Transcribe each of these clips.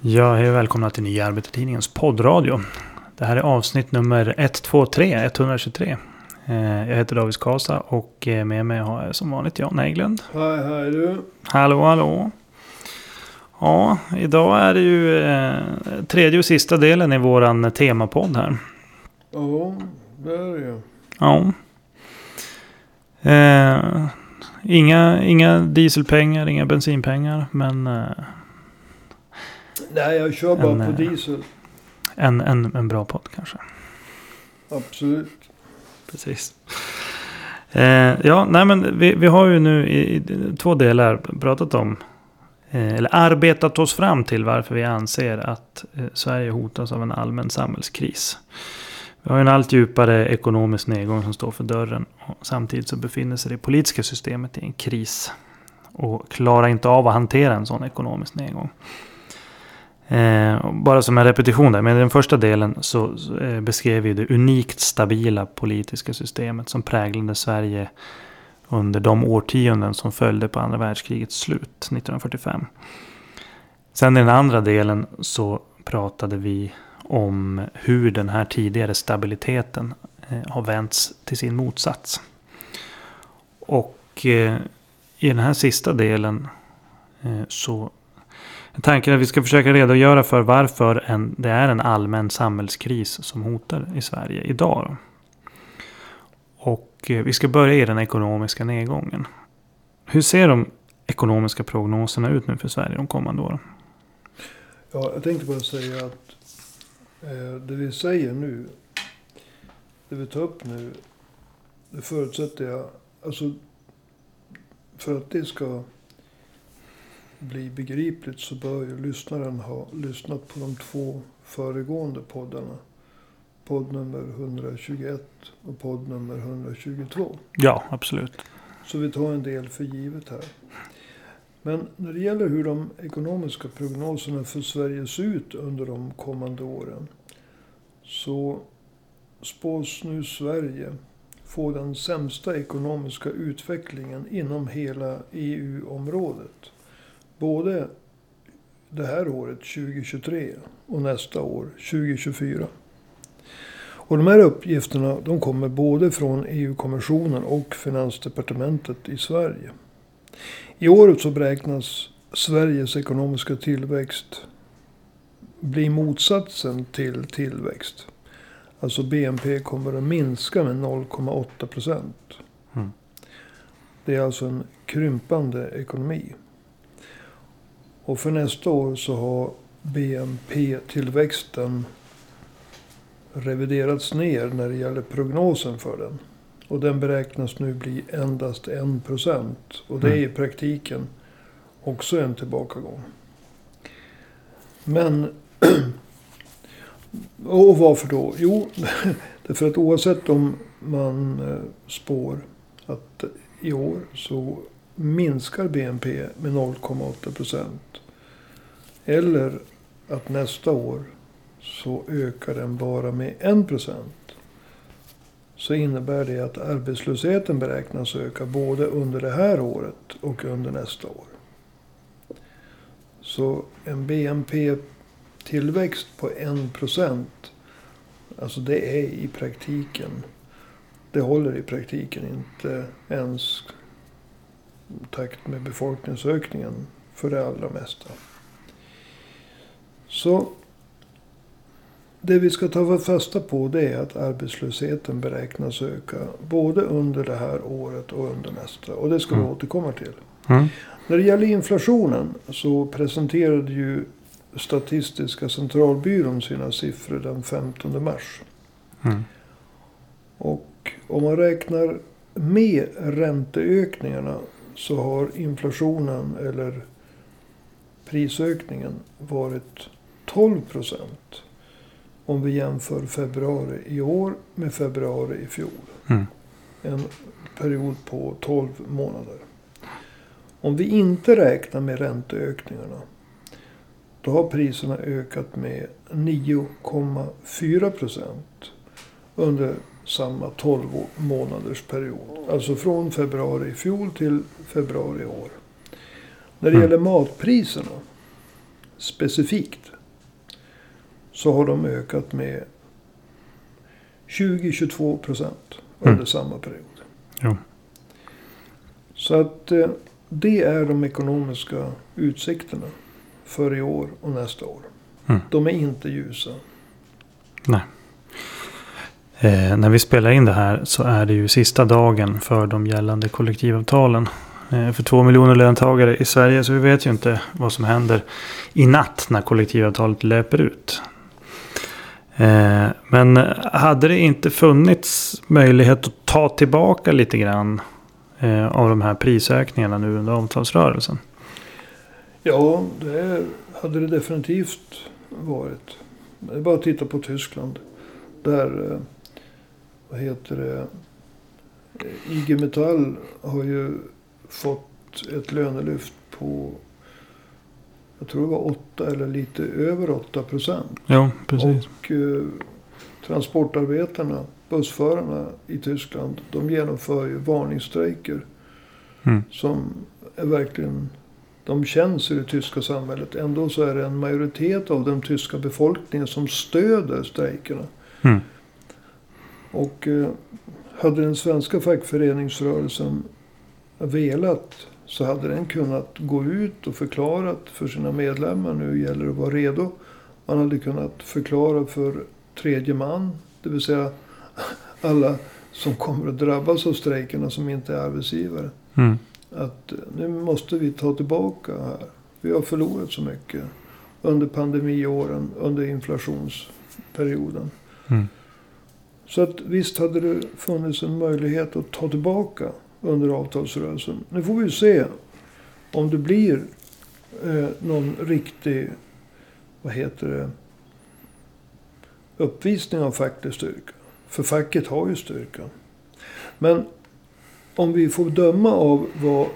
Ja, hej och välkomna till Nya Arbetartidningens poddradio. Det här är avsnitt nummer 123, 123. Eh, Jag heter David Skasa och eh, med mig har jag som vanligt Jan Hägglund. Hej, hej du. Hallå, hallå. Ja, idag är det ju eh, tredje och sista delen i våran temapodd här. Ja, det är det ju. Ja. Eh, inga, inga dieselpengar, inga bensinpengar, men eh, Nej, jag kör bara En, på eh, diesel. en, en, en bra podd kanske. Absolut. Precis. Eh, ja, nej men vi, vi har ju nu i, i två delar pratat om, eh, eller arbetat oss fram till varför vi anser att eh, Sverige hotas av en allmän samhällskris. Vi har en allt djupare ekonomisk nedgång som står för dörren. Och samtidigt så befinner sig det politiska systemet i en kris. Och klarar inte av att hantera en sån ekonomisk nedgång. Eh, bara som en repetition där, men i den första delen så så, eh, beskrev vi det unikt stabila politiska systemet som präglade Sverige under de årtionden som följde på andra världskrigets slut 1945. Sen i den andra delen så pratade vi om hur den här tidigare stabiliteten eh, har vänts till sin motsats. Och eh, i den här sista delen eh, så Tanken är att vi ska försöka redogöra för varför en, det är en allmän samhällskris som hotar i Sverige idag. Och eh, vi ska börja i den ekonomiska nedgången. Hur ser de ekonomiska prognoserna ut nu för Sverige de kommande åren? Ja, jag tänkte bara säga att eh, det vi säger nu, det vi tar upp nu, det förutsätter jag, alltså för att det ska bli begripligt så bör ju lyssnaren ha lyssnat på de två föregående poddarna. Podd nummer 121 och podd nummer 122. Ja, absolut. Så vi tar en del för givet här. Men när det gäller hur de ekonomiska prognoserna för Sverige ser ut under de kommande åren. Så spås nu Sverige få den sämsta ekonomiska utvecklingen inom hela EU-området. Både det här året 2023 och nästa år 2024. Och de här uppgifterna de kommer både från EU-kommissionen och Finansdepartementet i Sverige. I året så beräknas Sveriges ekonomiska tillväxt bli motsatsen till tillväxt. Alltså BNP kommer att minska med 0,8 procent. Mm. Det är alltså en krympande ekonomi. Och för nästa år så har BNP-tillväxten reviderats ner när det gäller prognosen för den. Och den beräknas nu bli endast 1 procent. Och det är i praktiken också en tillbakagång. Men... Och varför då? Jo, därför att oavsett om man eh, spår att i år så minskar BNP med 0,8 procent. Eller att nästa år så ökar den bara med 1 procent. Så innebär det att arbetslösheten beräknas öka både under det här året och under nästa år. Så en BNP-tillväxt på 1 procent. Alltså det är i praktiken. Det håller i praktiken inte ens takt med befolkningsökningen för det allra mesta. Så det vi ska ta fasta på det är att arbetslösheten beräknas öka både under det här året och under nästa. Och det ska vi Mm. återkomma till. Mm. När det gäller inflationen så presenterade ju Statistiska centralbyrån sina siffror den 15 mars. Mm. Och om man räknar med ränteökningarna så har inflationen eller prisökningen varit 12 procent. Om vi jämför februari i år med februari i fjol. Mm. En period på 12 månader. Om vi inte räknar med ränteökningarna. Då har priserna ökat med 9,4 procent. Under samma 12 månaders period. Alltså från februari i fjol till februari i år. När det Mm. gäller matpriserna. specifikt. Så har de ökat med 20-22 procent under Mm. samma period. Jo. Så att eh, det är de ekonomiska utsikterna för i år och nästa år. Mm. De är inte ljusa. Eh, när vi spelar in det här så är det ju sista dagen för de gällande kollektivavtalen. Eh, för två miljoner löntagare i Sverige så vi vet ju inte vad som händer i natt när kollektivavtalet löper ut. Eh, men hade det inte funnits möjlighet att ta tillbaka lite grann eh, av de här prisökningarna nu under avtalsrörelsen? Ja, det hade det definitivt varit. Det är bara att titta på Tyskland. Där, eh, vad heter det, eh, IG Metall har ju fått ett lönelyft på, jag tror det var 8 eller lite över 8 procent. Jo, precis. Och eh, transportarbetarna, bussförarna i Tyskland, de genomför ju varningsstrejker Mm. som är verkligen, de känns i det tyska samhället. Ändå så är det en majoritet av den tyska befolkningen som stöder strejkerna. Mm. Och eh, hade den svenska fackföreningsrörelsen velat så hade den kunnat gå ut och förklara för sina medlemmar nu gäller det att vara redo. Man hade kunnat förklara för tredje man, det vill säga alla som kommer att drabbas av strejkerna som inte är arbetsgivare. Mm. Att eh, nu måste vi ta tillbaka här. Vi har förlorat så mycket under pandemiåren, under inflationsperioden. Mm. Så att visst hade det funnits en möjlighet att ta tillbaka under avtalsrörelsen. Nu får vi ju se om det blir eh, någon riktig, vad heter det, uppvisning av facklig styrka. För facket har ju styrka. Men om vi får döma av vad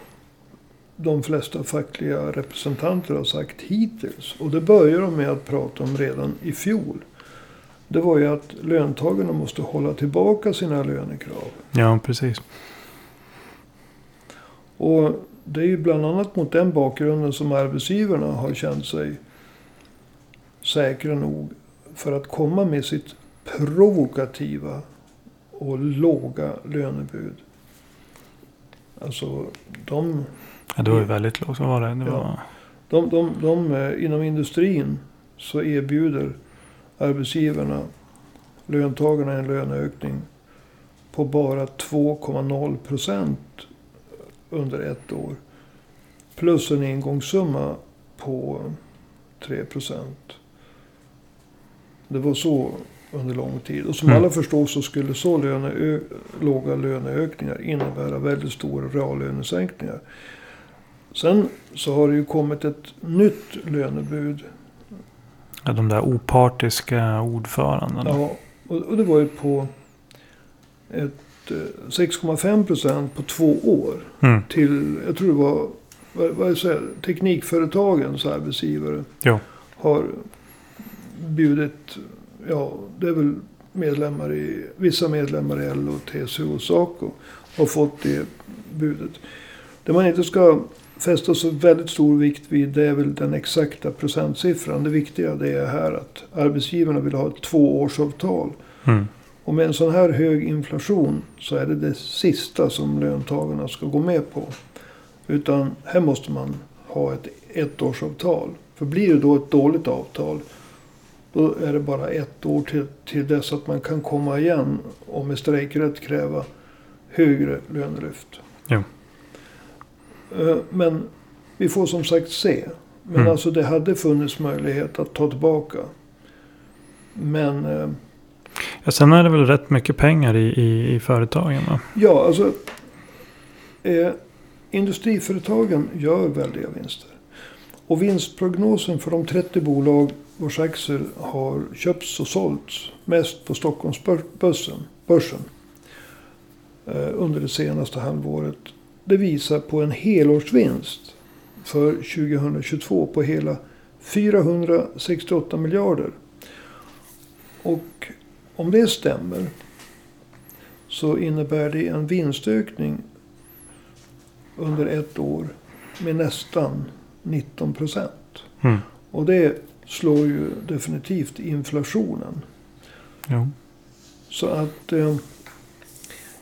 de flesta fackliga representanter har sagt hittills. Och det börjar de med att prata om redan i fjol. Det var ju att löntagarna måste hålla tillbaka sina lönekrav. Ja, precis. Och det är ju bland annat mot den bakgrunden som arbetsgivarna har känt sig säkra nog för att komma med sitt provokativa och låga lönebud. Alltså de, Ja, det var ju väldigt lågt. Vad var det? det Ja. var... de, de, de eh, inom industrin så erbjuder arbetsgivarna löntagarna en löneökning på bara 2,0 procent under ett år. Plus en engångssumma på 3 procent. Det var så under lång tid. Och som Mm. alla förstår så skulle så löneö- låga löneökningar innebära väldigt stora reallönesänkningar. Sen så har det ju kommit ett nytt lönebud. Ja, de där opartiska ordförandena. Ja, och, det var ju på ett eh, 6,5 procent på två år. Mm. Till, jag tror det var, vad, vad säger, teknikföretagens arbetsgivare. Jo. Har bjudit, ja det är väl medlemmar i, vissa medlemmar i LO, TCO och SACO. Har fått det budet. Det man inte ska fästa så väldigt stor vikt vid det är väl den exakta procentsiffran. Det viktiga det är här att arbetsgivarna vill ha ett tvåårsavtal. Mm. Och med en sån här hög inflation så är det det sista som löntagarna ska gå med på. Utan här måste man ha ett ettårsavtal. För blir det då ett dåligt avtal då är det bara ett år till, till dess att man kan komma igen och med strejkrätt kräva högre lönelyft. Eh, Men vi får som sagt se. Men Mm. alltså det hade funnits möjlighet att ta tillbaka. Men eh, Ja, sen är det väl rätt mycket pengar i, i, i företagen. Va? Ja, alltså. Eh, industriföretagen gör väldiga vinster. Och vinstprognosen för de 30 bolag vars aktier har köpts och sålts mest på Stockholmsbörsen börsen, eh, under det senaste halvåret. Det visar på en helårsvinst för 2022 på hela 468 miljarder. Och om det stämmer så innebär det en vinstökning under ett år med nästan 19 procent. Mm. Och det slår ju definitivt inflationen. Jo. Så att eh,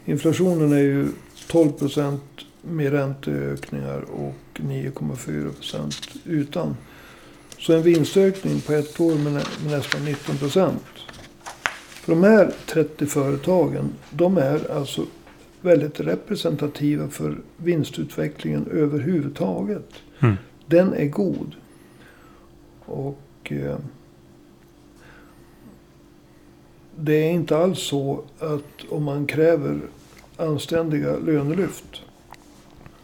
inflationen är ju 12 procent med ränteökningar och 9,4 procent utan. Så en vinstökning på ett år med, nä med nästan 19 procent. För de här 30 företagen, de är alltså väldigt representativa för vinstutvecklingen överhuvudtaget. Mm. Den är god. Och eh, det är inte alls så att om man kräver anständiga lönelyft.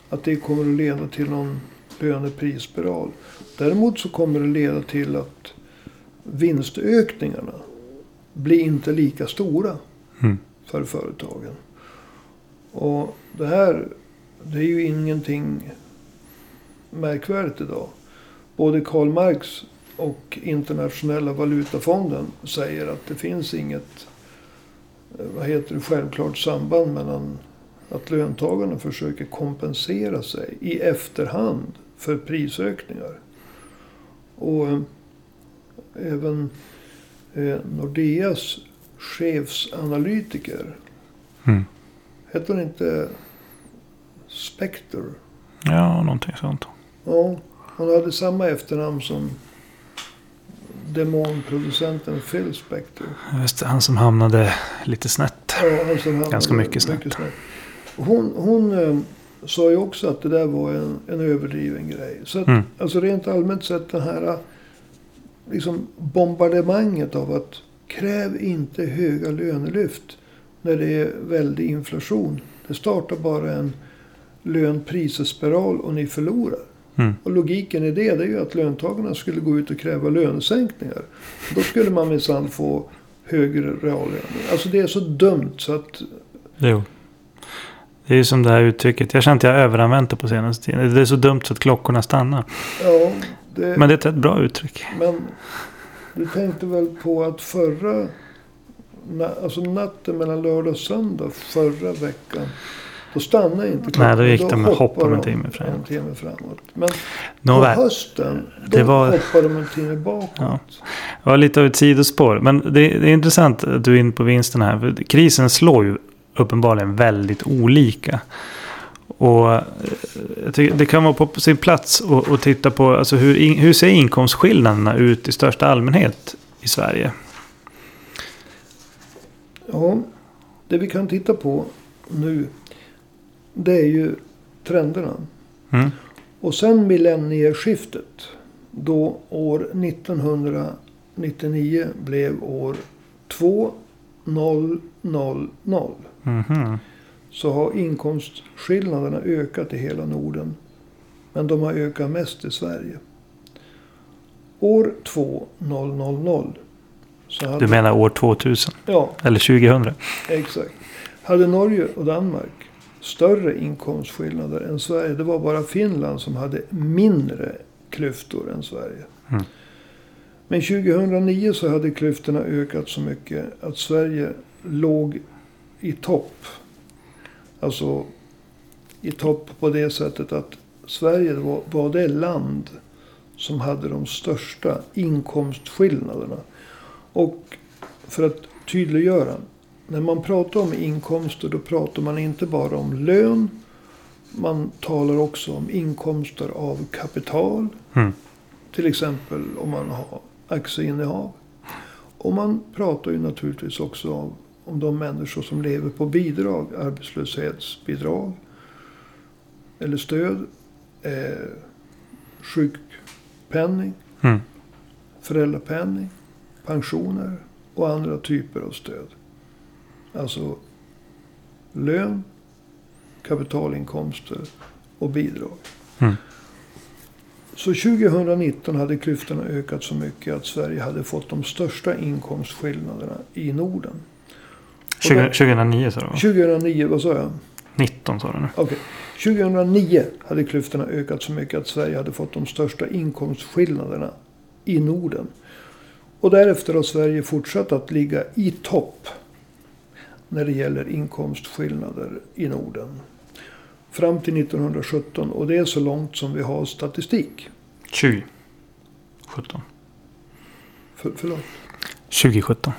Att det kommer att leda till någon löneprisspiral. Däremot så kommer det leda till att vinstökningarna blir inte lika stora Mm. för företagen. Och det här, det är ju ingenting märkvärdigt idag. Både Karl Marx och Internationella valutafonden säger att det finns inget vad heter det, självklart samband mellan att löntagarna försöker kompensera sig i efterhand för prisökningar. Och eh, även eh, Nordeas chefsanalytiker, Mm. heter hon inte Spector? Ja, någonting sånt. Ja, hon hade samma efternamn som demonproducenten Phil Spector. Just det, han som hamnade lite snett. Ja, han Ganska var mycket snett. Hon, hon eh, sa ju också att det där var en, en överdriven grej. Så att, Mm. alltså rent allmänt sett det här eh, liksom bombardemanget av att kräv inte höga lönelyft när det är väldig inflation. Det startar bara en lön-priser-spiral och ni förlorar. Mm. Och logiken i det, det är ju att löntagarna skulle gå ut och kräva lönesänkningar. Då skulle man minsann få högre reallöner. Alltså det är så dumt så att... Jo. Det är ju som det här uttrycket. Jag känner att jag har överanvänt det på senaste tiden. Det är så dumt så att klockorna stannar. Ja, det, Men det är ett bra uttryck. Men du tänkte väl på att förra... Alltså natten mellan lördag och söndag förra veckan. Då stannade inte klockan. Nej, då gick de med hopp hoppade en de timme framåt. En timme framåt. Men Nåväl. på hösten, då Det var- hoppade de en timme bakåt. Ja. Det var lite av ett sidospår. Men det, det är intressant att du är inne på vinsten här. För krisen slår ju uppenbarligen väldigt olika. Och eh, det kan vara på sin plats att att titta på alltså hur, in, hur ser inkomstskillnaderna ut i största allmänhet i Sverige. Ja, det vi kan titta på nu. Det är ju trenderna. Mm. Och sen millennieskiftet. Då år 1999 blev år 2000. Mhm. Så har inkomstskillnaderna ökat i hela Norden. Men de har ökat mest i Sverige. År 2000. Så hade, Du menar år 2000? Ja, Eller 2000? exakt. Hade Norge och Danmark större inkomstskillnader än Sverige. Det var bara Finland som hade mindre klyftor än Sverige. Mm. Men 2009 så hade klyftorna ökat så mycket att Sverige låg i topp. Alltså i topp på det sättet att Sverige var, var det land som hade de största inkomstskillnaderna. Och för att tydliggöra. När man pratar om inkomster då pratar man inte bara om lön. Man talar också om inkomster av kapital. Mm. Till exempel om man har aktieinnehav. Och man pratar ju naturligtvis också om, om de människor som lever på bidrag. Arbetslöshetsbidrag. Eller stöd. Eh, sjukpenning. Mm. Föräldrapenning. Pensioner. Och andra typer av stöd. Alltså lön. Kapitalinkomster. Och bidrag. Mm. Så 2019 hade klyftorna ökat så mycket att Sverige hade fått de största inkomstskillnaderna i Norden. 20, 2009 sa du va? 2009, vad sa jag? 19 sa du nu. Okej. 2009 hade klyftorna ökat så mycket att Sverige hade fått de största inkomstskillnaderna i Norden. Och därefter har Sverige fortsatt att ligga i topp när det gäller inkomstskillnader i Norden. Fram till 1917 och det är så långt som vi har statistik. 20. 17. För, förlåt. 2017.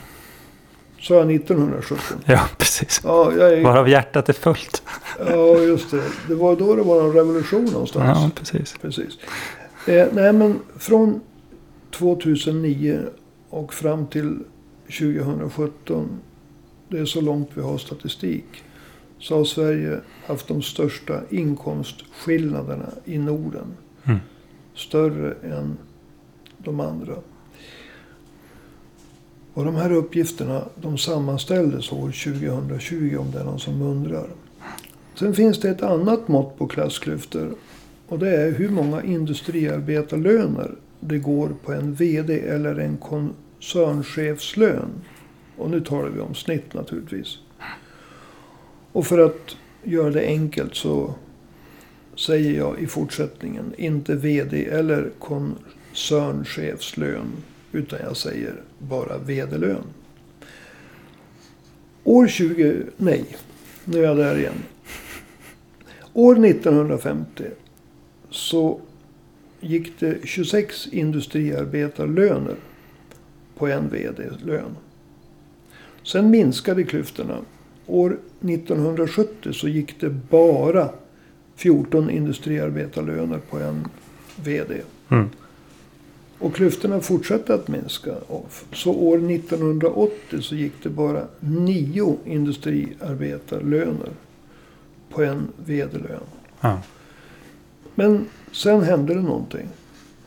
Sa jag 1917? Ja, precis. Ja, jag är, Varav hjärtat är fullt. ja, just det. Det var då det var en revolution någonstans. Ja, precis. Precis. Eh, nej, men från 2009 och fram till 2017. Det är så långt vi har statistik. Så har Sverige haft de största inkomstskillnaderna i Norden. Mm. Större än de andra. Och de här uppgifterna de sammanställdes år 2020 om det är någon som undrar. Sen finns det ett annat mått på klassklyftor. Och det är hur många industriarbetarlöner det går på en VD eller en koncernchefslön. Och nu talar vi om snitt naturligtvis. Och för att göra det enkelt så säger jag i fortsättningen inte VD eller koncernchefslön. Utan jag säger bara VD-lön. År 20... Nej, nu är jag där igen. År 1950 så gick det 26 industriarbetarlöner på en VD-lön. Sen minskade klyftorna. År 1970 så gick det bara 14 industriarbetarlöner på en VD. Mm. Och klyftorna fortsatte att minska. Så år 1980 så gick det bara nio industriarbetarlöner på en vd-lön. Ja. Men sen hände det någonting.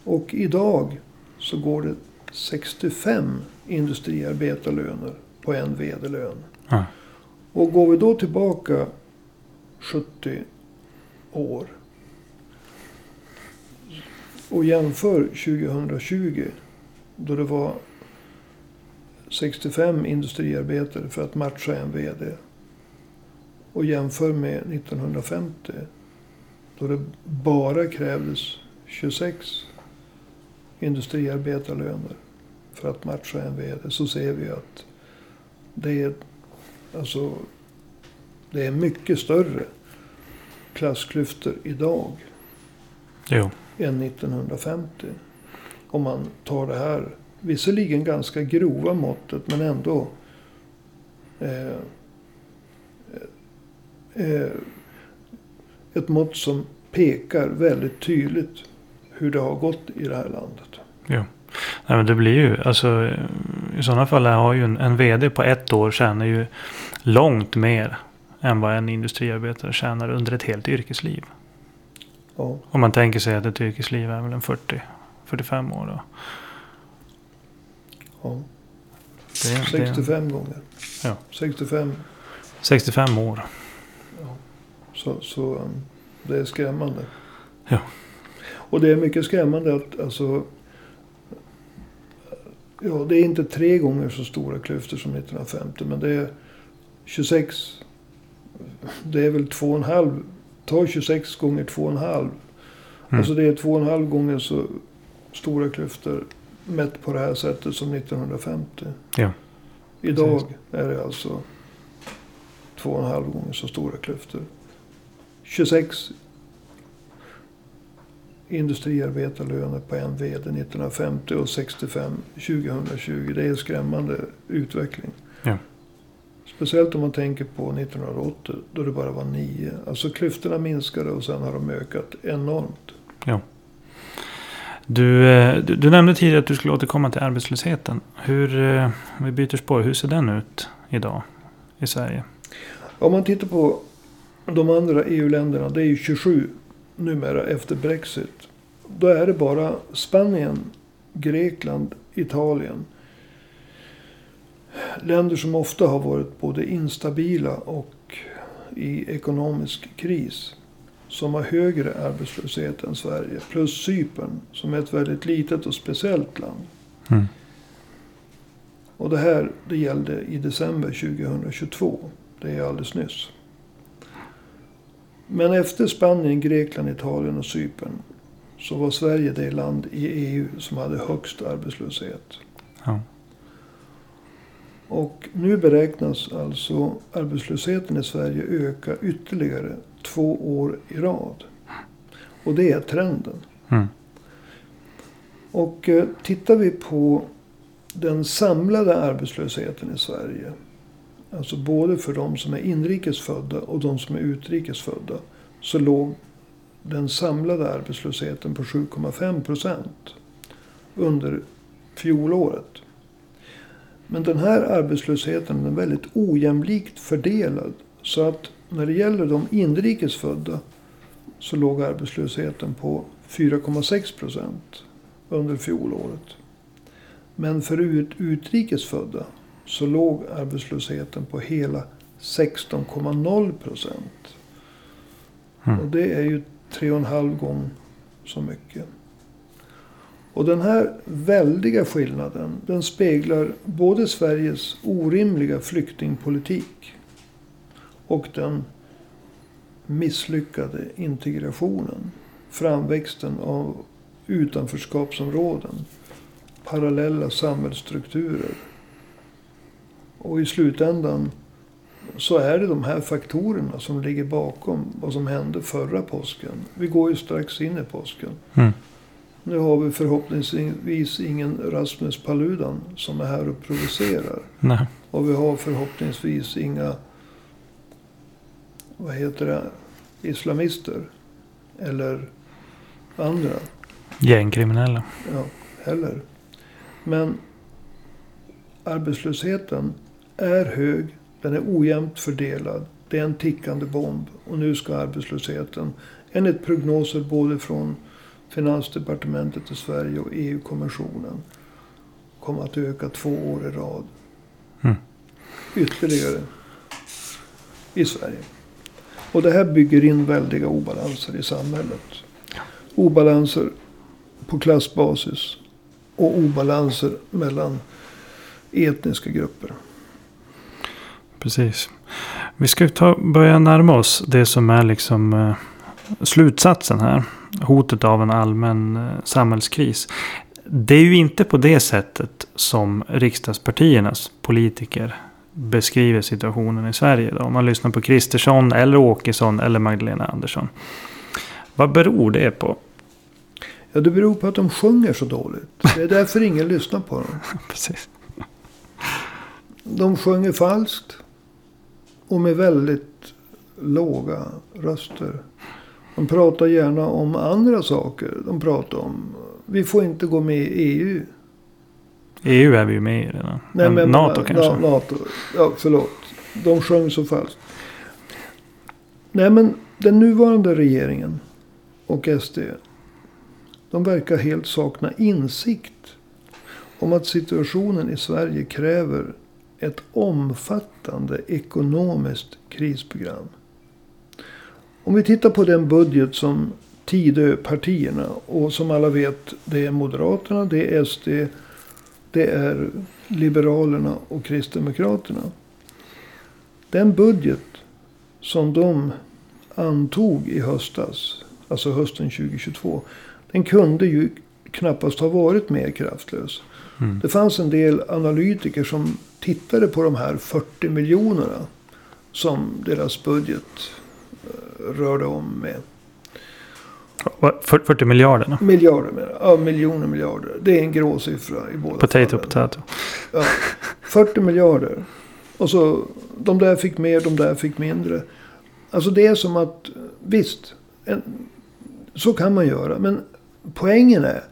Och idag så går det 65 industriarbetarlöner på en vd-lön. Ja. Och går vi då tillbaka 70 år och jämför 2020 då det var 65 industriarbetare för att matcha en VD. Och jämför med 1950 då det bara krävdes 26 industriarbetarlöner för att matcha en VD. Så ser vi att det är, alltså, det är mycket större klassklyftor idag Jo än 1950. Om man tar det här, visserligen ganska grova måttet, men ändå eh, eh, ett mått som pekar väldigt tydligt hur det har gått i det här landet. Ja. Nej, men det blir ju, alltså i sådana fall har ju en, en vd på ett år tjänar ju långt mer än vad en industriarbetare tjänar under ett helt yrkesliv. Ja, Om man tänker sig att ett yrkesliv är väl en 40-45 år då. ja. Det, det, 65 gånger. Ja. 65. 65 år. Så, så um, det är skrämmande. Ja. Och det är mycket skrämmande att alltså. Ja, det är inte tre gånger så stora klyftor som 1950. Men det är 26. Det är väl två och en halv. Ta 26 gånger två och en halv. Mm. Alltså det är två och en halv gånger så stora klyftor. Mätt på det här sättet som 1950. Ja. Idag är det alltså två och en halv gånger så stora klyftor. 26 industriarbetarlöner på en VD 1950 och 65 2020. Det är en skrämmande utveckling. Ja. Speciellt om man tänker på 1980 då det bara var nio. Alltså klyftorna minskade och sen har de ökat enormt. Du, eh, du, du nämnde tidigare att du skulle återkomma till arbetslösheten. Hur, eh, om vi byter spår, hur ser den ut idag i Sverige? Om man tittar på de andra EU-länderna, det är ju 27 numera efter Brexit. Då är det bara Spanien, Grekland, Italien. Länder som ofta har varit både instabila och i ekonomisk kris. Som har högre arbetslöshet än Sverige. Plus Cypern som är ett väldigt litet och speciellt land. Mm. Och det här det gällde i december 2022. Det är alldeles nyss. Men efter Spanien, Grekland, Italien och Cypern så var Sverige det land i EU som hade högst arbetslöshet. Ja. Och nu beräknas alltså arbetslösheten i Sverige öka ytterligare två år i rad. Och det är trenden. Mm. Och eh, tittar vi på den samlade arbetslösheten i Sverige. Alltså både för de som är inrikesfödda och de som är utrikesfödda. Så låg den samlade arbetslösheten på 7,5 procent under fjolåret. Men den här arbetslösheten är väldigt ojämlikt fördelad. Så att när det gäller de inrikesfödda så låg arbetslösheten på 4,6 procent under fjolåret. Men för ut, utrikesfödda så låg arbetslösheten på hela 16,0 procent. Mm. Och det är ju tre och en halv gång så mycket. Och den här väldiga skillnaden den speglar både Sveriges orimliga flyktingpolitik och den misslyckade integrationen. Framväxten av utanförskapsområden, parallella samhällsstrukturer. Och i slutändan så är det de här faktorerna som ligger bakom vad som hände förra påsken. Vi går ju strax in i påsken. Mm. Nu har vi förhoppningsvis ingen Rasmus Paludan som är här och provocerar. Nej. Och vi har förhoppningsvis inga, vad heter det, islamister. Eller andra. Gängkriminella. Ja, heller. Men arbetslösheten är hög. Den är ojämnt fördelad. Det är en tickande bomb. Och nu ska arbetslösheten, enligt prognoser både från Finansdepartementet i Sverige och EU-kommissionen kommer att öka två år i rad. Mm. Ytterligare i Sverige. Och det här bygger in väldiga obalanser i samhället. Obalanser på klassbasis och obalanser mellan etniska grupper. Precis. Vi ska ta, börja närma oss det som är liksom eh, slutsatsen här hotet av en allmän eh, samhällskris. Det är ju inte på det sättet som riksdagspartiernas politiker beskriver situationen i Sverige. Då. Om man lyssnar på Kristersson, eller Åkesson eller Magdalena Andersson. Vad beror det på? Ja, det beror på att de sjunger så dåligt. Det är därför ingen lyssnar på dem. Precis. De sjunger falskt. Och med väldigt låga röster. De pratar gärna om andra saker. De pratar om, vi får inte gå med i EU. EU är vi ju med i redan. Nej, men, NATO kanske? Na, NATO. Ja, förlåt. De sjöng så falskt. Nej, men den nuvarande regeringen och SD. De verkar helt sakna insikt om att situationen i Sverige kräver ett omfattande ekonomiskt krisprogram. Om vi tittar på den budget som Tidöpartierna och som alla vet det är Moderaterna, det är SD, det är Liberalerna och Kristdemokraterna. Den budget som de antog i höstas, alltså hösten 2022. Den kunde ju knappast ha varit mer kraftlös. Mm. Det fanns en del analytiker som tittade på de här 40 miljonerna som deras budget rörde om med. 40 miljarder? Miljarder, ja miljoner miljarder. Det är en grå siffra i båda Potato, fallen. potato. Ja, 40 miljarder. Och så de där fick mer, de där fick mindre. Alltså det är som att, visst, en, så kan man göra. Men poängen är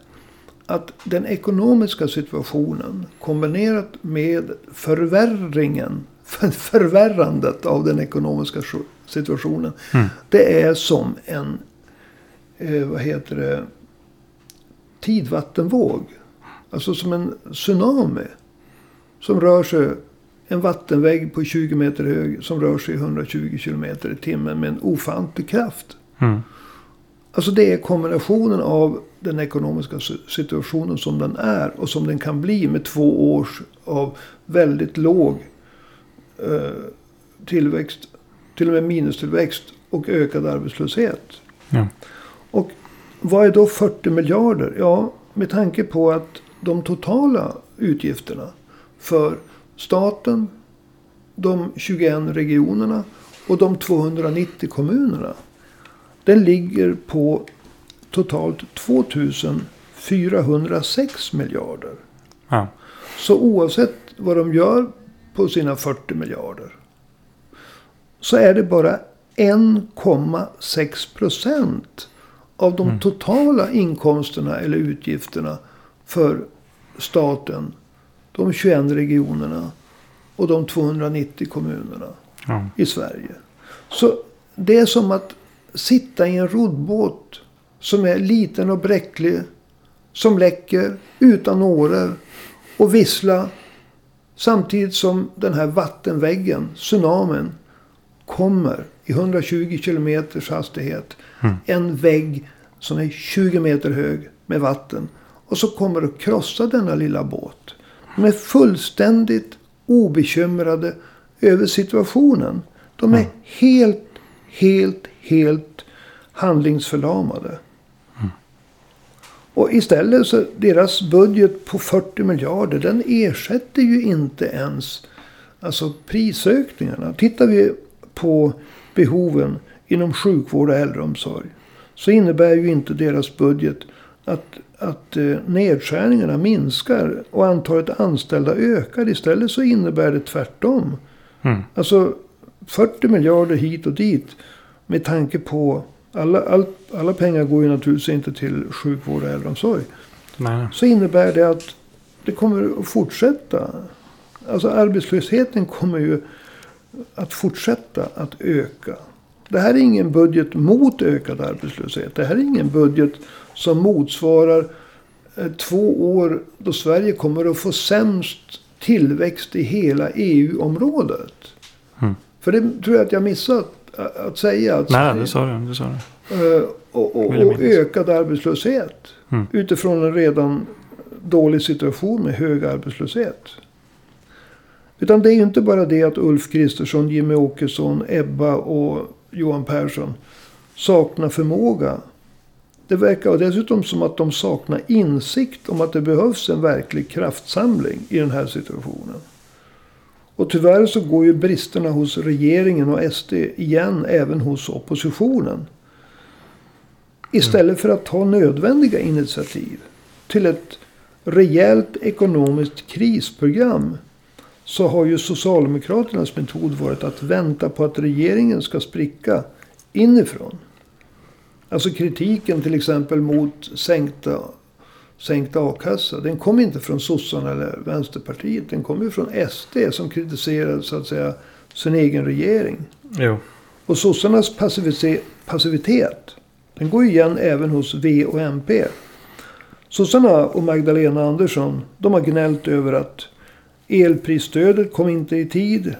att den ekonomiska situationen kombinerat med förvärringen, förvärrandet av den ekonomiska situationen. Mm. Det är som en, eh, vad heter det, tidvattenvåg. Alltså som en tsunami. Som rör sig, en vattenvägg på 20 meter hög. Som rör sig 120 kilometer i timmen med en ofantlig kraft. Mm. Alltså det är kombinationen av den ekonomiska situationen som den är. Och som den kan bli med två års av väldigt låg eh, tillväxt till och med minustillväxt och ökad arbetslöshet. Ja. Och vad är då 40 miljarder? Ja, med tanke på att de totala utgifterna för staten, de 21 regionerna och de 290 kommunerna. Den ligger på totalt 2000 406 miljarder. Ja. Så oavsett vad de gör på sina 40 miljarder. Så är det bara 1,6 procent av de Mm. totala inkomsterna eller utgifterna för staten. De 21 regionerna och de 290 kommunerna Ja. i Sverige. Så det är som att sitta i en roddbåt som är liten och bräcklig. Som läcker utan åror och vissla. Samtidigt som den här vattenväggen, tsunamin, kommer i 120 kilometers hastighet. Mm. En vägg som är 20 meter hög med vatten. Och så kommer att krossa denna lilla båt. De är fullständigt obekymrade över situationen. De är Mm. helt, helt, helt handlingsförlamade. Och istället så deras budget på 40 miljarder den ersätter ju inte ens alltså prisökningarna. Tittar vi på behoven inom sjukvård och äldreomsorg. Så innebär ju inte deras budget att, att eh, nedskärningarna minskar och antalet anställda ökar. Istället så innebär det tvärtom. Mm. Alltså 40 miljarder hit och dit. Med tanke på alla, all, alla pengar går ju naturligtvis inte till sjukvård och äldreomsorg. Nej. Så innebär det att det kommer att fortsätta. Alltså arbetslösheten kommer ju att fortsätta att öka. Det här är ingen budget mot ökad arbetslöshet. Det här är ingen budget som motsvarar eh, två år då Sverige kommer att få sämst tillväxt i hela EU-området. Mm. För det tror jag att jag missat att, säga. Att Nej, Sverige- det sa du. Det sa du. Eh, och, och, och ökad arbetslöshet. Mm. Utifrån en redan dålig situation med hög arbetslöshet. Utan det är ju inte bara det att Ulf Kristersson, Jimmy Åkesson, Ebba och Johan Persson saknar förmåga. Det verkar dessutom som att de saknar insikt om att det behövs en verklig kraftsamling i den här situationen. Och tyvärr så går ju bristerna hos regeringen och SD igen även hos oppositionen. Istället för att ta nödvändiga initiativ till ett rejält ekonomiskt krisprogram så har ju Socialdemokraternas metod varit att vänta på att regeringen ska spricka inifrån. Alltså kritiken till exempel mot sänkta, sänkta a-kassa. Den kom inte från sossarna eller Vänsterpartiet. Den kom ju från SD som kritiserade så att säga sin egen regering. Jo. Och sossarnas passivitet, den går ju igen även hos V och MP. Sossarna och Magdalena Andersson de har gnällt över att elprisstödet kom inte i tid.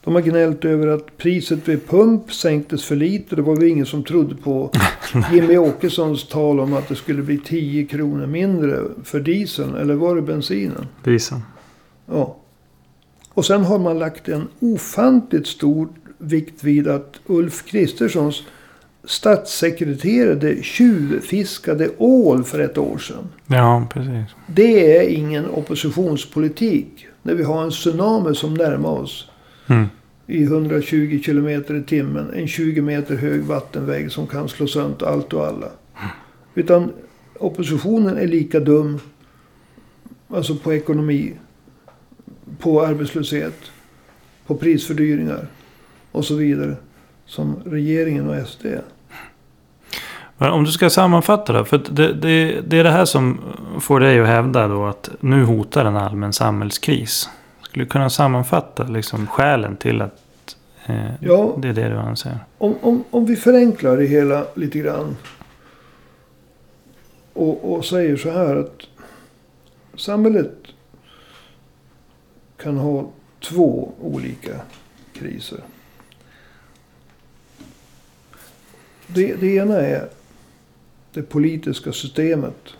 De har gnällt över att priset vid pump sänktes för lite. Det var väl ingen som trodde på Jimmy Åkessons tal om att det skulle bli 10 kronor mindre för dieseln. Eller var det bensinen? Visa. Ja. Och sen har man lagt en ofantligt stor vikt vid att Ulf Kristerssons statssekreterare tjuvfiskade ål för ett år sedan. Ja, precis. Det är ingen oppositionspolitik. När vi har en tsunami som närmar oss Mm. i 120 kilometer i timmen. En 20 meter hög vattenvägg som kan slå sönder allt och alla. Utan oppositionen är lika dum. Alltså på ekonomi. På arbetslöshet. På prisfördyringar. Och så vidare. Som regeringen och SD. Men om du ska sammanfatta det. För det, det, det är det här som får dig att hävda då att nu hotar en allmän samhällskris. Skulle du kunna sammanfatta liksom skälen till att eh, Ja. det är det du anser? Om, om, om vi förenklar det hela lite grann. Och, och säger så här att samhället kan ha två olika kriser. Det, det ena är det politiska systemet.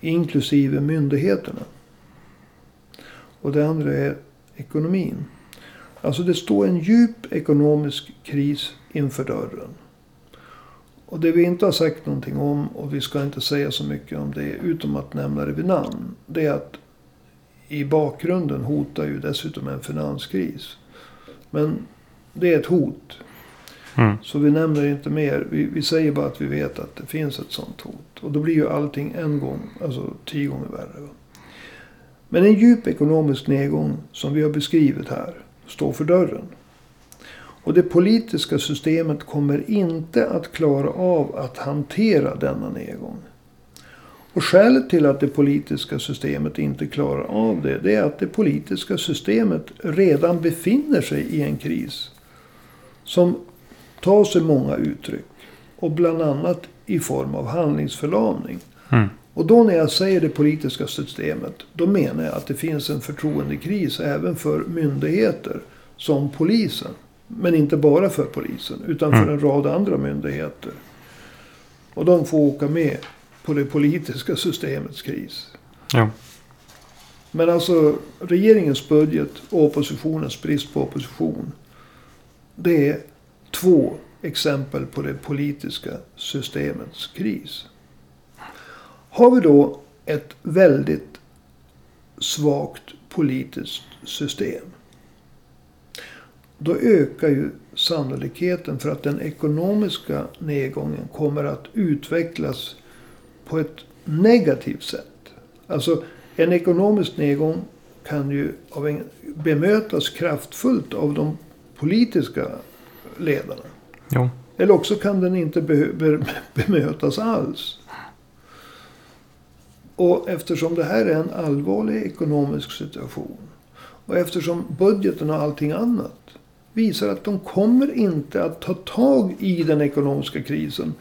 Inklusive myndigheterna. Och det andra är ekonomin. Alltså det står en djup ekonomisk kris inför dörren. Och det vi inte har sagt någonting om och vi ska inte säga så mycket om det utom att nämna det vid namn. Det är att i bakgrunden hotar ju dessutom en finanskris. Men det är ett hot. Mm. Så vi nämner inte mer. Vi, vi säger bara att vi vet att det finns ett sånt hot. Och då blir ju allting en gång, alltså tio gånger värre. Va? Men en djup ekonomisk nedgång som vi har beskrivit här står för dörren. Och det politiska systemet kommer inte att klara av att hantera denna nedgång. Och skälet till att det politiska systemet inte klarar av det, det är att det politiska systemet redan befinner sig i en kris. Som tar sig många uttryck. Och bland annat i form av handlingsförlamning. Mm. Och då när jag säger det politiska systemet, då menar jag att det finns en förtroendekris även för myndigheter som polisen. Men inte bara för polisen, utan för Mm. en rad andra myndigheter. Och de får åka med på det politiska systemets kris. Ja. Men alltså regeringens budget och oppositionens brist på opposition. Det är två exempel på det politiska systemets kris. Har vi då ett väldigt svagt politiskt system. Då ökar ju sannolikheten för att den ekonomiska nedgången kommer att utvecklas på ett negativt sätt. Alltså en ekonomisk nedgång kan ju en, bemötas kraftfullt av de politiska ledarna. Jo. Eller också kan den inte be, be, bemötas alls. Och eftersom det här är en allvarlig ekonomisk situation. Och eftersom budgeten och allting annat visar att de kommer inte att ta tag i den ekonomiska krisen.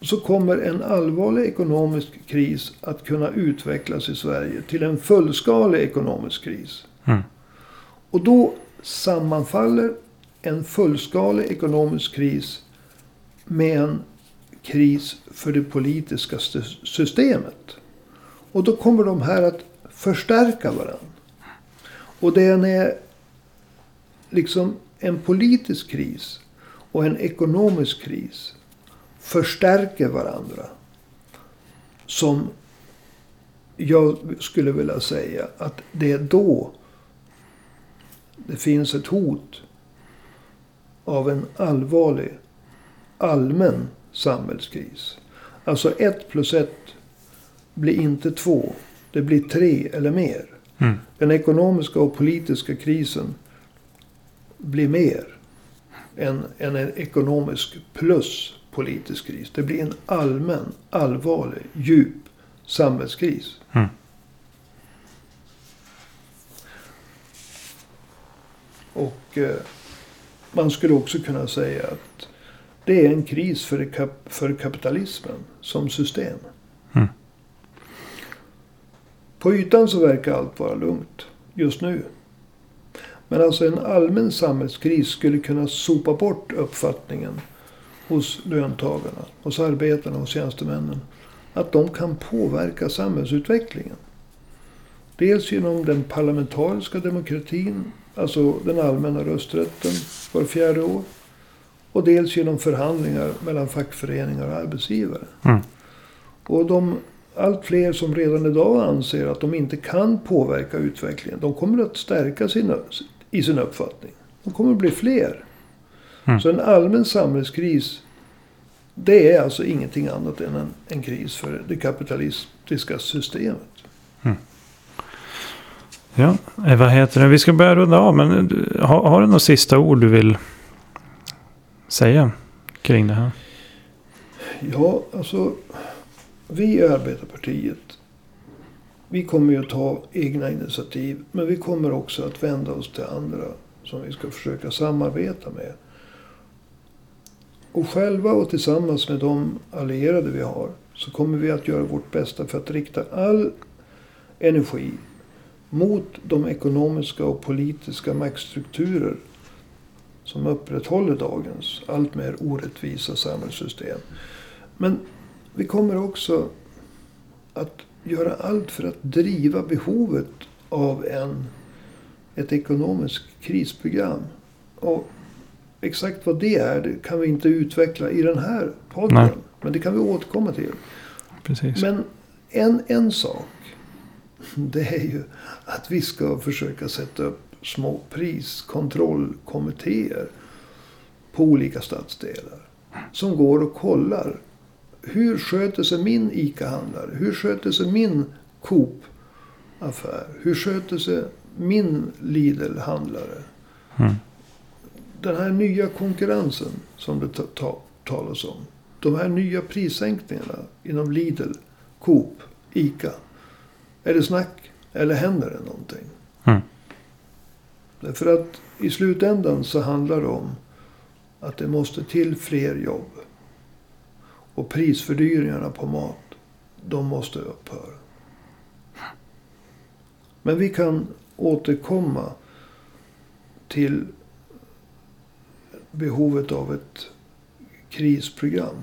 Så kommer en allvarlig ekonomisk kris att kunna utvecklas i Sverige till en fullskalig ekonomisk kris. Mm. Och då sammanfaller en fullskalig ekonomisk kris med en kris för det politiska systemet. Och då kommer de här att förstärka varandra. Och det är när liksom en politisk kris och en ekonomisk kris förstärker varandra. Som jag skulle vilja säga att det är då det finns ett hot av en allvarlig allmän samhällskris. Alltså ett plus ett blir inte två. Det blir tre eller mer. Mm. Den ekonomiska och politiska krisen blir mer än, än en ekonomisk plus politisk kris. Det blir en allmän, allvarlig, djup samhällskris. Mm. Och eh, man skulle också kunna säga att det är en kris för, kap- för kapitalismen som system. Mm. På ytan så verkar allt vara lugnt just nu. Men alltså en allmän samhällskris skulle kunna sopa bort uppfattningen hos löntagarna, hos arbetarna, hos tjänstemännen. Att de kan påverka samhällsutvecklingen. Dels genom den parlamentariska demokratin, alltså den allmänna rösträtten var fjärde år. Och dels genom förhandlingar mellan fackföreningar och arbetsgivare. Mm. Och de allt fler som redan idag anser att de inte kan påverka utvecklingen. De kommer att stärka sina, i sin uppfattning. De kommer att bli fler. Mm. Så en allmän samhällskris. Det är alltså ingenting annat än en, en kris för det kapitalistiska systemet. Ja, eh, vad heter det? Vi ska börja runda av. Men eh, har, har du några sista ord du vill säga kring det här? Ja, alltså. Vi i Arbetarpartiet. Vi kommer ju att ta egna initiativ. Men vi kommer också att vända oss till andra. Som vi ska försöka samarbeta med. Och själva och tillsammans med de allierade vi har. Så kommer vi att göra vårt bästa för att rikta all energi. Mot de ekonomiska och politiska maktstrukturer. Som upprätthåller dagens allt mer orättvisa samhällssystem. Men vi kommer också att göra allt för att driva behovet av en, ett ekonomiskt krisprogram. Och exakt vad det är det kan vi inte utveckla i den här podden. Nej. Men det kan vi återkomma till. Precis. Men en, en sak. Det är ju att vi ska försöka sätta upp små priskontrollkommittéer. på olika stadsdelar. Som går och kollar. Hur sköter sig min ICA-handlare? Hur sköter sig min Coop-affär? Hur sköter sig min Lidl-handlare? Mm. Den här nya konkurrensen som det ta- ta- talas om. De här nya prissänkningarna inom Lidl, Coop, ICA. Är det snack eller händer det någonting? Mm. Därför att i slutändan så handlar det om att det måste till fler jobb. Och prisfördyringarna på mat, de måste upphöra. Men vi kan återkomma till behovet av ett krisprogram.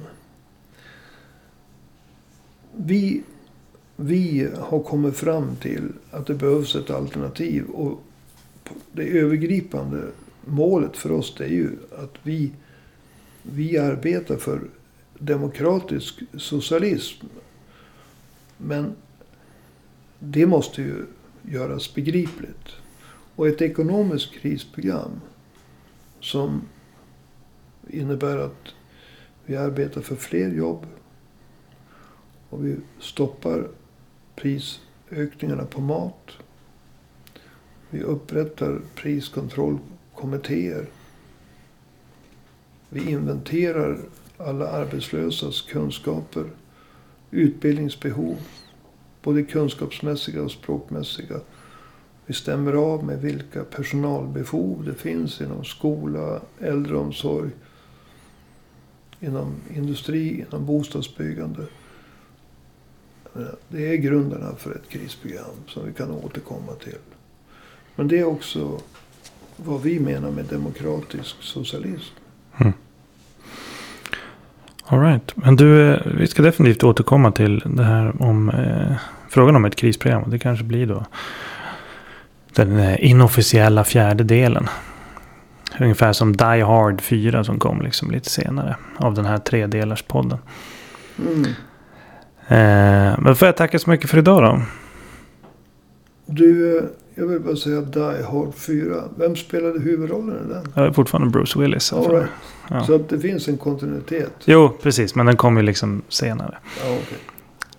Vi, vi har kommit fram till att det behövs ett alternativ. Och det övergripande målet för oss det är ju att vi, vi arbetar för demokratisk socialism. Men det måste ju göras begripligt. Och ett ekonomiskt krisprogram som innebär att vi arbetar för fler jobb och vi stoppar prisökningarna på mat. Vi upprättar priskontrollkommittéer. Vi inventerar alla arbetslösas kunskaper, utbildningsbehov, både kunskapsmässiga och språkmässiga. Vi stämmer av med vilka personalbehov det finns inom skola, äldreomsorg, inom industri, inom bostadsbyggande. Det är grunderna för ett krisprogram som vi kan återkomma till. Men det är också vad vi menar med demokratisk socialism. All right. Men du, eh, vi ska definitivt återkomma till det här om eh, frågan om ett krisprogram. Det kanske blir då den eh, inofficiella fjärde delen. Ungefär som Die Hard 4 som kom liksom lite senare. Av den här tredelarspodden. Mm. Eh, men får jag tacka så mycket för idag då. Du, jag vill bara säga Die Hard 4. Vem spelade huvudrollen i den? Är fortfarande Bruce Willis. All right. Ja. Så att det finns en kontinuitet. Jo, precis. Men den kom ju liksom senare. Ja, okej.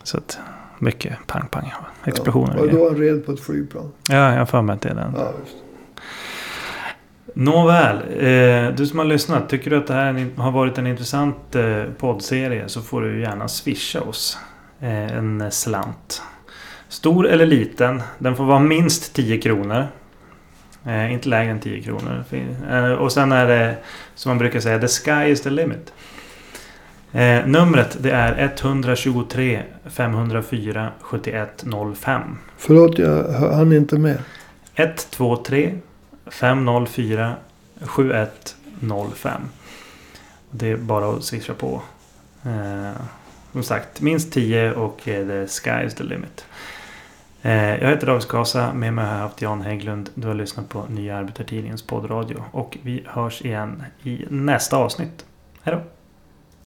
Så att mycket pang pang. Explosioner. Ja. och då han red på ett flygplan. Ja, jag har för mig att det är den. Ja, just. Nåväl, eh, du som har lyssnat. Tycker du att det här har varit en intressant eh, poddserie så får du gärna swisha oss en slant. Stor eller liten. Den får vara minst 10 kronor. Eh, inte lägre än 10 kronor. Eh, och sen är det som man brukar säga, the sky is the limit. Eh, numret det är 123 504 7105. Förlåt, jag hann inte med. 123 504 7105. Det är bara att swisha på. Eh, som sagt, minst 10 och eh, the sky is the limit. Eh, jag heter David Skasa. Med mig har jag haft Jan Hägglund. Du har lyssnat på Nya Arbetartidningens poddradio. Och vi hörs igen i nästa avsnitt. Hej då!